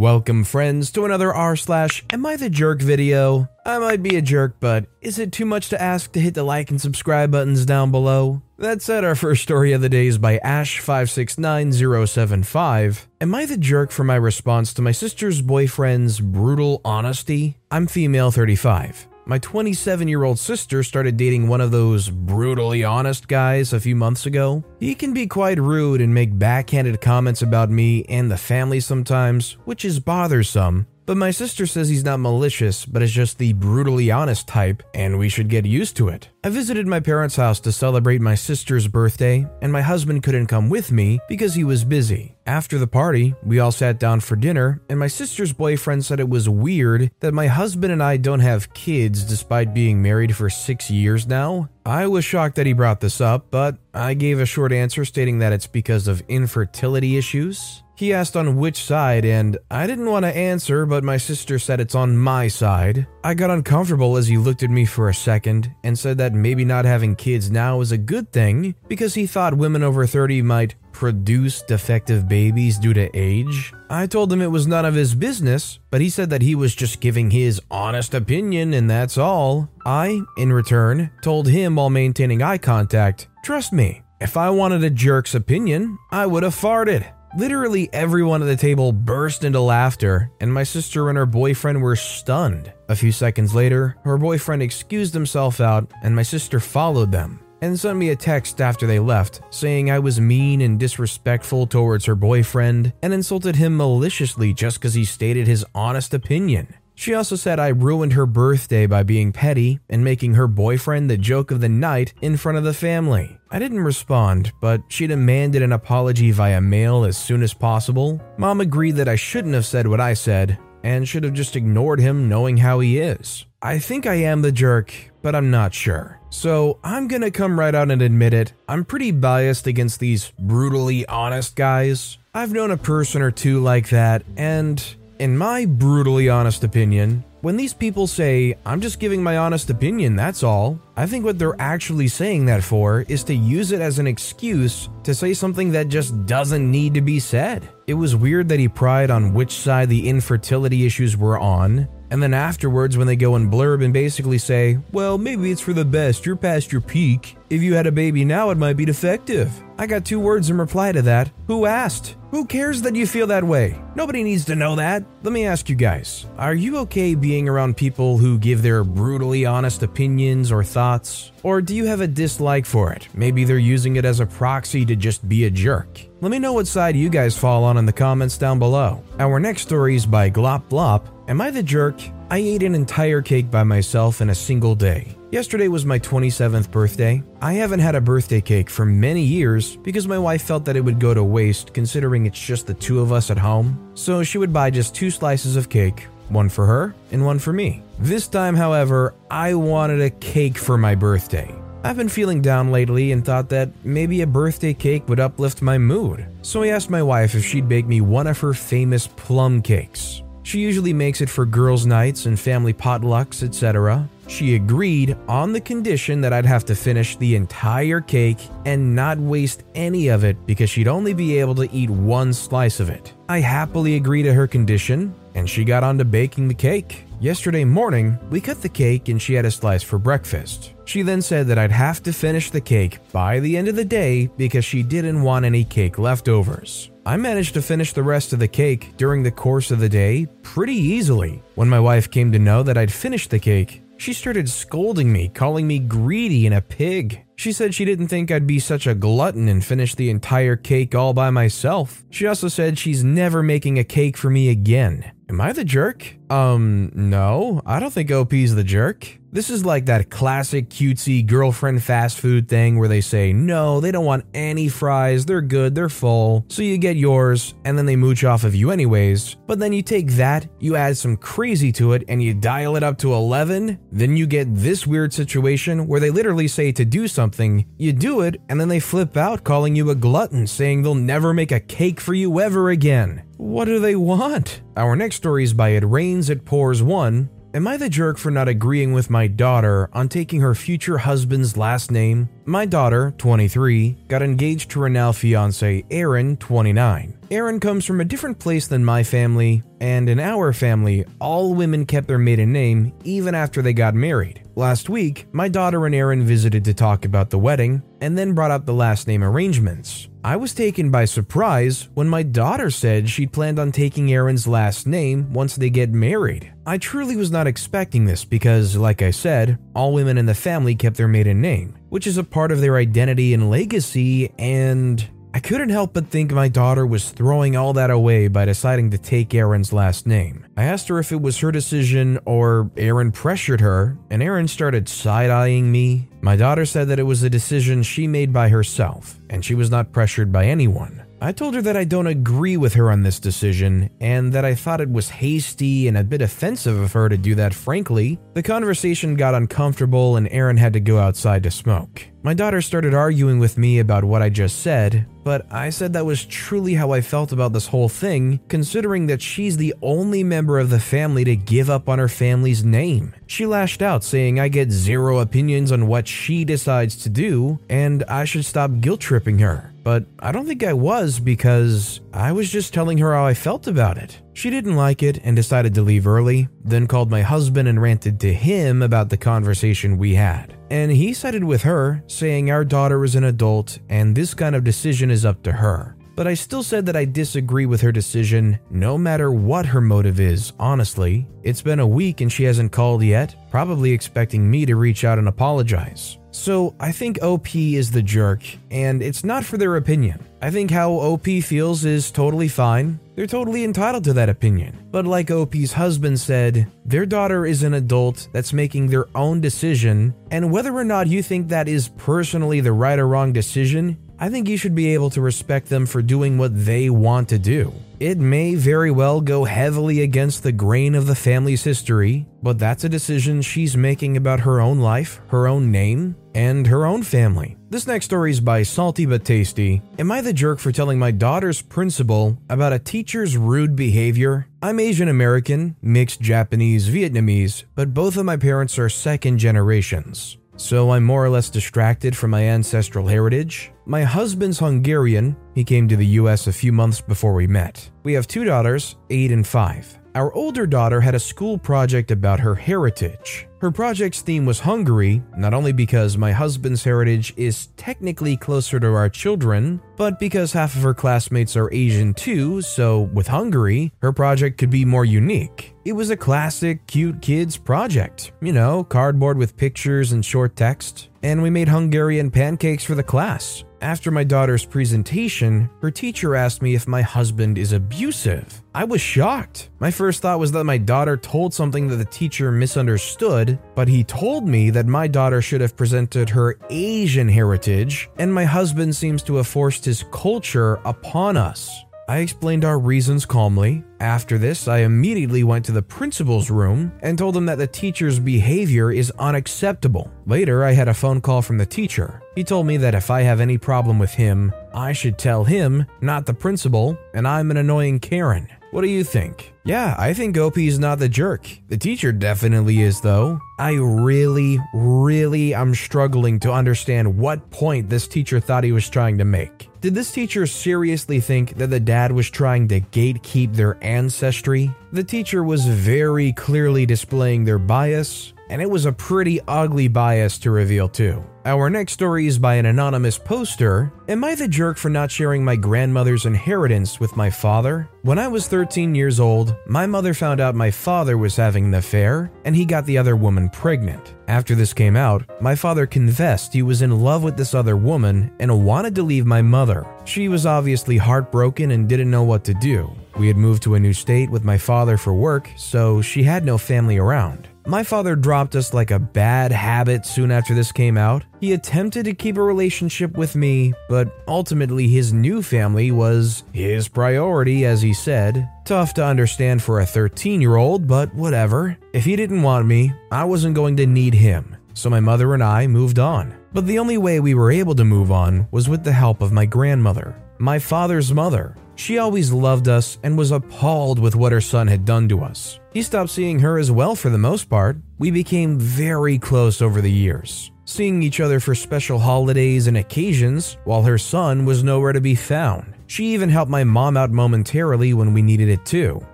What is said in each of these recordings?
Welcome, friends, to another r slash Am I the Jerk video. I might be a jerk, but is it too much to ask to hit the like and subscribe buttons down below? That said, our first story of the day is by Ash569075. Am I the jerk for my response to my sister's boyfriend's brutal honesty? I'm female 35. My 27 year old sister started dating one of those brutally honest guys a few months ago. He can be quite rude and make backhanded comments about me and the family sometimes, which is bothersome. But my sister says he's not malicious, but is just the brutally honest type, and we should get used to it. I visited my parents' house to celebrate my sister's birthday, and my husband couldn't come with me because he was busy. After the party, we all sat down for dinner, and my sister's boyfriend said it was weird that my husband and I don't have kids despite being married for six years now. I was shocked that he brought this up, but I gave a short answer stating that it's because of infertility issues. He asked on which side, and I didn't want to answer, but my sister said it's on my side. I got uncomfortable as he looked at me for a second and said that maybe not having kids now is a good thing because he thought women over 30 might produce defective babies due to age. I told him it was none of his business, but he said that he was just giving his honest opinion and that's all. I, in return, told him while maintaining eye contact, Trust me, if I wanted a jerk's opinion, I would have farted. Literally everyone at the table burst into laughter, and my sister and her boyfriend were stunned. A few seconds later, her boyfriend excused himself out, and my sister followed them and sent me a text after they left saying I was mean and disrespectful towards her boyfriend and insulted him maliciously just because he stated his honest opinion. She also said I ruined her birthday by being petty and making her boyfriend the joke of the night in front of the family. I didn't respond, but she demanded an apology via mail as soon as possible. Mom agreed that I shouldn't have said what I said and should have just ignored him knowing how he is. I think I am the jerk, but I'm not sure. So I'm gonna come right out and admit it. I'm pretty biased against these brutally honest guys. I've known a person or two like that, and in my brutally honest opinion, when these people say, I'm just giving my honest opinion, that's all, I think what they're actually saying that for is to use it as an excuse to say something that just doesn't need to be said. It was weird that he pried on which side the infertility issues were on, and then afterwards, when they go and blurb and basically say, well, maybe it's for the best, you're past your peak. If you had a baby now, it might be defective. I got two words in reply to that. Who asked? Who cares that you feel that way? Nobody needs to know that. Let me ask you guys are you okay being around people who give their brutally honest opinions or thoughts? Or do you have a dislike for it? Maybe they're using it as a proxy to just be a jerk. Let me know what side you guys fall on in the comments down below. Our next story is by Glop Glop. Am I the jerk? I ate an entire cake by myself in a single day. Yesterday was my 27th birthday. I haven't had a birthday cake for many years because my wife felt that it would go to waste considering it's just the two of us at home. So she would buy just two slices of cake, one for her and one for me. This time, however, I wanted a cake for my birthday. I've been feeling down lately and thought that maybe a birthday cake would uplift my mood. So I asked my wife if she'd bake me one of her famous plum cakes. She usually makes it for girls' nights and family potlucks, etc. She agreed on the condition that I'd have to finish the entire cake and not waste any of it because she'd only be able to eat one slice of it. I happily agreed to her condition and she got on to baking the cake. Yesterday morning, we cut the cake and she had a slice for breakfast. She then said that I'd have to finish the cake by the end of the day because she didn't want any cake leftovers. I managed to finish the rest of the cake during the course of the day pretty easily. When my wife came to know that I'd finished the cake, she started scolding me, calling me greedy and a pig. She said she didn't think I'd be such a glutton and finish the entire cake all by myself. She also said she's never making a cake for me again. Am I the jerk? Um, no, I don't think OP's the jerk. This is like that classic cutesy girlfriend fast food thing where they say, no, they don't want any fries, they're good, they're full, so you get yours, and then they mooch off of you anyways. But then you take that, you add some crazy to it, and you dial it up to 11, then you get this weird situation where they literally say to do something, you do it, and then they flip out calling you a glutton, saying they'll never make a cake for you ever again. What do they want? Our next story is by It Rains, It Pours 1, Am I the jerk for not agreeing with my daughter on taking her future husband's last name? My daughter, 23, got engaged to her now fiance, Aaron, 29. Aaron comes from a different place than my family, and in our family, all women kept their maiden name even after they got married. Last week, my daughter and Aaron visited to talk about the wedding and then brought up the last name arrangements. I was taken by surprise when my daughter said she'd planned on taking Aaron's last name once they get married. I truly was not expecting this because, like I said, all women in the family kept their maiden name, which is a part of their identity and legacy, and I couldn't help but think my daughter was throwing all that away by deciding to take Aaron's last name. I asked her if it was her decision or Aaron pressured her, and Aaron started side eyeing me. My daughter said that it was a decision she made by herself, and she was not pressured by anyone. I told her that I don't agree with her on this decision and that I thought it was hasty and a bit offensive of her to do that, frankly. The conversation got uncomfortable and Aaron had to go outside to smoke. My daughter started arguing with me about what I just said, but I said that was truly how I felt about this whole thing, considering that she's the only member of the family to give up on her family's name. She lashed out, saying I get zero opinions on what she decides to do, and I should stop guilt tripping her. But I don't think I was because I was just telling her how I felt about it. She didn't like it and decided to leave early, then called my husband and ranted to him about the conversation we had. And he sided with her, saying our daughter is an adult and this kind of decision is up to her. But I still said that I disagree with her decision, no matter what her motive is, honestly. It's been a week and she hasn't called yet, probably expecting me to reach out and apologize. So I think OP is the jerk, and it's not for their opinion. I think how OP feels is totally fine. They're totally entitled to that opinion. But like OP's husband said, their daughter is an adult that's making their own decision, and whether or not you think that is personally the right or wrong decision, I think you should be able to respect them for doing what they want to do. It may very well go heavily against the grain of the family's history, but that's a decision she's making about her own life, her own name, and her own family. This next story is by Salty But Tasty. Am I the jerk for telling my daughter's principal about a teacher's rude behavior? I'm Asian American, mixed Japanese, Vietnamese, but both of my parents are second generations. So I'm more or less distracted from my ancestral heritage. My husband's Hungarian. He came to the US a few months before we met. We have two daughters, 8 and 5. Our older daughter had a school project about her heritage. Her project's theme was Hungary, not only because my husband's heritage is technically closer to our children, but because half of her classmates are Asian too, so with Hungary, her project could be more unique. It was a classic, cute kids project. You know, cardboard with pictures and short text. And we made Hungarian pancakes for the class. After my daughter's presentation, her teacher asked me if my husband is abusive. I was shocked. My first thought was that my daughter told something that the teacher misunderstood, but he told me that my daughter should have presented her Asian heritage, and my husband seems to have forced his culture upon us. I explained our reasons calmly. After this, I immediately went to the principal's room and told him that the teacher's behavior is unacceptable. Later, I had a phone call from the teacher. He told me that if I have any problem with him, I should tell him, not the principal, and I'm an annoying Karen. What do you think? Yeah, I think OP is not the jerk. The teacher definitely is, though. I really, really am struggling to understand what point this teacher thought he was trying to make. Did this teacher seriously think that the dad was trying to gatekeep their ancestry? The teacher was very clearly displaying their bias, and it was a pretty ugly bias to reveal, too. Our next story is by an anonymous poster. Am I the jerk for not sharing my grandmother's inheritance with my father? When I was 13 years old, my mother found out my father was having an affair and he got the other woman pregnant. After this came out, my father confessed he was in love with this other woman and wanted to leave my mother. She was obviously heartbroken and didn't know what to do. We had moved to a new state with my father for work, so she had no family around. My father dropped us like a bad habit soon after this came out. He attempted to keep a relationship with me, but ultimately his new family was his priority, as he said. Tough to understand for a 13 year old, but whatever. If he didn't want me, I wasn't going to need him. So my mother and I moved on. But the only way we were able to move on was with the help of my grandmother, my father's mother. She always loved us and was appalled with what her son had done to us. He stopped seeing her as well for the most part. We became very close over the years, seeing each other for special holidays and occasions, while her son was nowhere to be found. She even helped my mom out momentarily when we needed it too.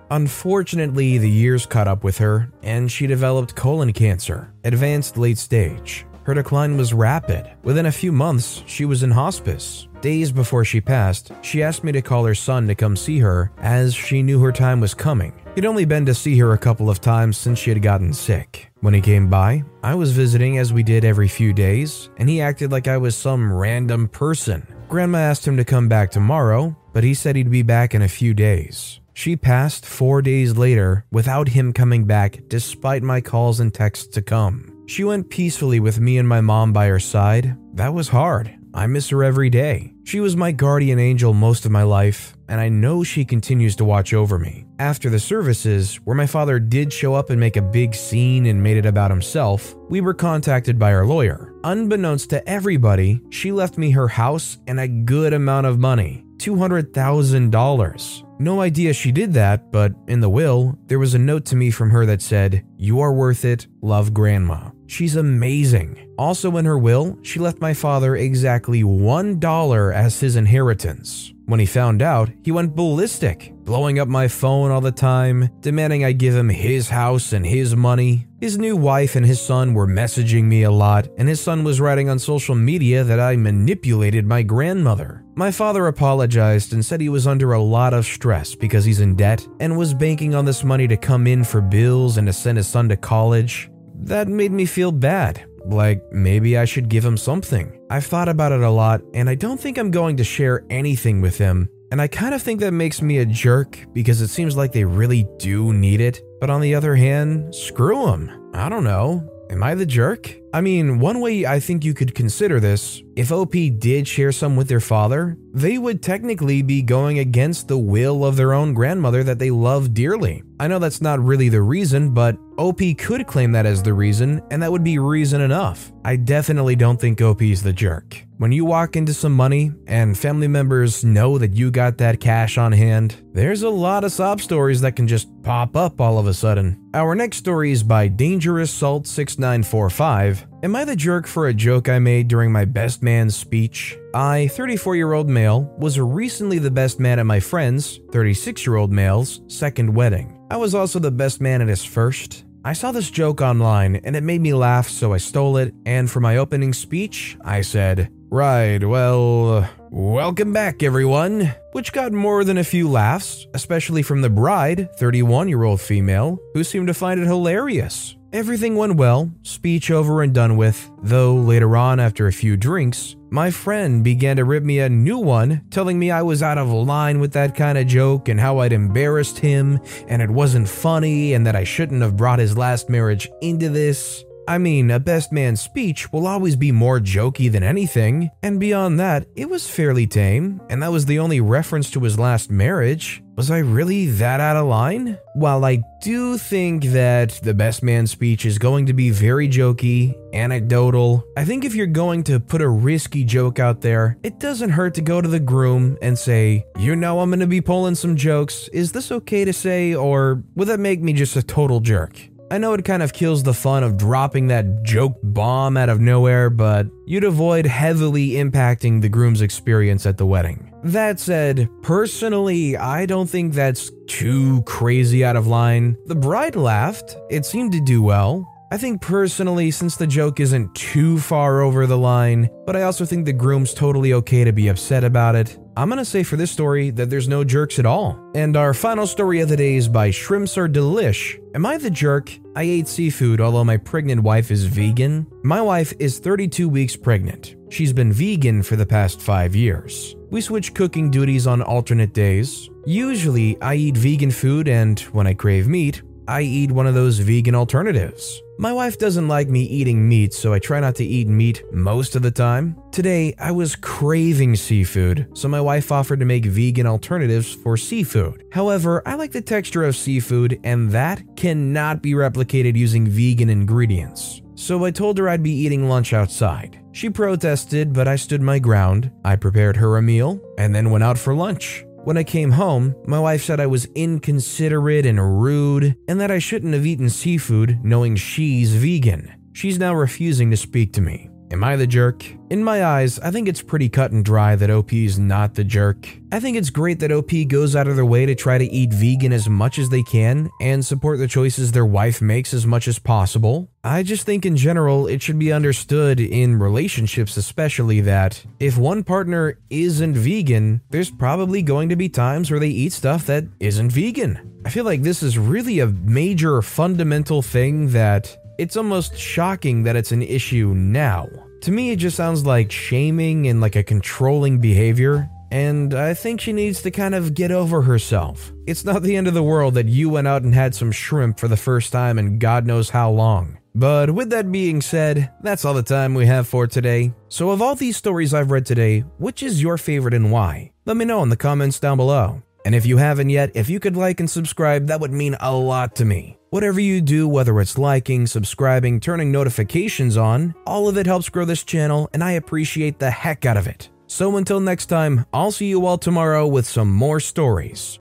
Unfortunately, the years caught up with her, and she developed colon cancer, advanced late stage. Her decline was rapid. Within a few months, she was in hospice. Days before she passed, she asked me to call her son to come see her as she knew her time was coming. He'd only been to see her a couple of times since she had gotten sick. When he came by, I was visiting as we did every few days, and he acted like I was some random person. Grandma asked him to come back tomorrow, but he said he'd be back in a few days. She passed four days later without him coming back despite my calls and texts to come. She went peacefully with me and my mom by her side. That was hard. I miss her every day. She was my guardian angel most of my life, and I know she continues to watch over me. After the services, where my father did show up and make a big scene and made it about himself, we were contacted by our lawyer. Unbeknownst to everybody, she left me her house and a good amount of money $200,000. No idea she did that, but in the will, there was a note to me from her that said, You are worth it, love grandma. She's amazing. Also, in her will, she left my father exactly $1 as his inheritance. When he found out, he went ballistic, blowing up my phone all the time, demanding I give him his house and his money. His new wife and his son were messaging me a lot, and his son was writing on social media that I manipulated my grandmother. My father apologized and said he was under a lot of stress because he's in debt and was banking on this money to come in for bills and to send his son to college. That made me feel bad. Like, maybe I should give him something. I've thought about it a lot, and I don't think I'm going to share anything with him. And I kind of think that makes me a jerk because it seems like they really do need it. But on the other hand, screw them. I don't know. Am I the jerk? I mean, one way I think you could consider this if OP did share some with their father, they would technically be going against the will of their own grandmother that they love dearly. I know that's not really the reason, but OP could claim that as the reason, and that would be reason enough. I definitely don't think OP is the jerk. When you walk into some money and family members know that you got that cash on hand, there's a lot of sob stories that can just pop up all of a sudden. Our next story is by Dangerous Salt 6945 Am I the jerk for a joke I made during my best man speech? I, 34 year old male, was recently the best man at my friend's, 36 year old male's, second wedding. I was also the best man at his first. I saw this joke online and it made me laugh, so I stole it. And for my opening speech, I said, Right, well, welcome back, everyone. Which got more than a few laughs, especially from the bride, 31 year old female, who seemed to find it hilarious. Everything went well, speech over and done with, though later on, after a few drinks, my friend began to rip me a new one, telling me I was out of line with that kind of joke and how I'd embarrassed him and it wasn't funny and that I shouldn't have brought his last marriage into this. I mean, a best man speech will always be more jokey than anything, and beyond that, it was fairly tame, and that was the only reference to his last marriage. Was I really that out of line? While I do think that the best man speech is going to be very jokey, anecdotal, I think if you're going to put a risky joke out there, it doesn't hurt to go to the groom and say, You know, I'm going to be pulling some jokes. Is this okay to say, or would that make me just a total jerk? I know it kind of kills the fun of dropping that joke bomb out of nowhere, but you'd avoid heavily impacting the groom's experience at the wedding. That said, personally, I don't think that's too crazy out of line. The bride laughed, it seemed to do well. I think personally, since the joke isn't too far over the line, but I also think the groom's totally okay to be upset about it, I'm gonna say for this story that there's no jerks at all. And our final story of the day is by Shrimps Are Delish. Am I the jerk? I ate seafood although my pregnant wife is vegan. My wife is 32 weeks pregnant. She's been vegan for the past five years. We switch cooking duties on alternate days. Usually, I eat vegan food, and when I crave meat, I eat one of those vegan alternatives. My wife doesn't like me eating meat, so I try not to eat meat most of the time. Today, I was craving seafood, so my wife offered to make vegan alternatives for seafood. However, I like the texture of seafood, and that cannot be replicated using vegan ingredients. So I told her I'd be eating lunch outside. She protested, but I stood my ground. I prepared her a meal and then went out for lunch. When I came home, my wife said I was inconsiderate and rude, and that I shouldn't have eaten seafood knowing she's vegan. She's now refusing to speak to me. Am I the jerk? In my eyes, I think it's pretty cut and dry that OP is not the jerk. I think it's great that OP goes out of their way to try to eat vegan as much as they can and support the choices their wife makes as much as possible. I just think in general, it should be understood in relationships, especially, that if one partner isn't vegan, there's probably going to be times where they eat stuff that isn't vegan. I feel like this is really a major fundamental thing that it's almost shocking that it's an issue now. To me, it just sounds like shaming and like a controlling behavior, and I think she needs to kind of get over herself. It's not the end of the world that you went out and had some shrimp for the first time in God knows how long. But with that being said, that's all the time we have for today. So, of all these stories I've read today, which is your favorite and why? Let me know in the comments down below. And if you haven't yet, if you could like and subscribe, that would mean a lot to me. Whatever you do, whether it's liking, subscribing, turning notifications on, all of it helps grow this channel, and I appreciate the heck out of it. So until next time, I'll see you all tomorrow with some more stories.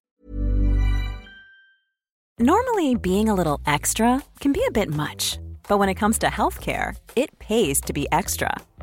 Normally, being a little extra can be a bit much, but when it comes to healthcare, it pays to be extra.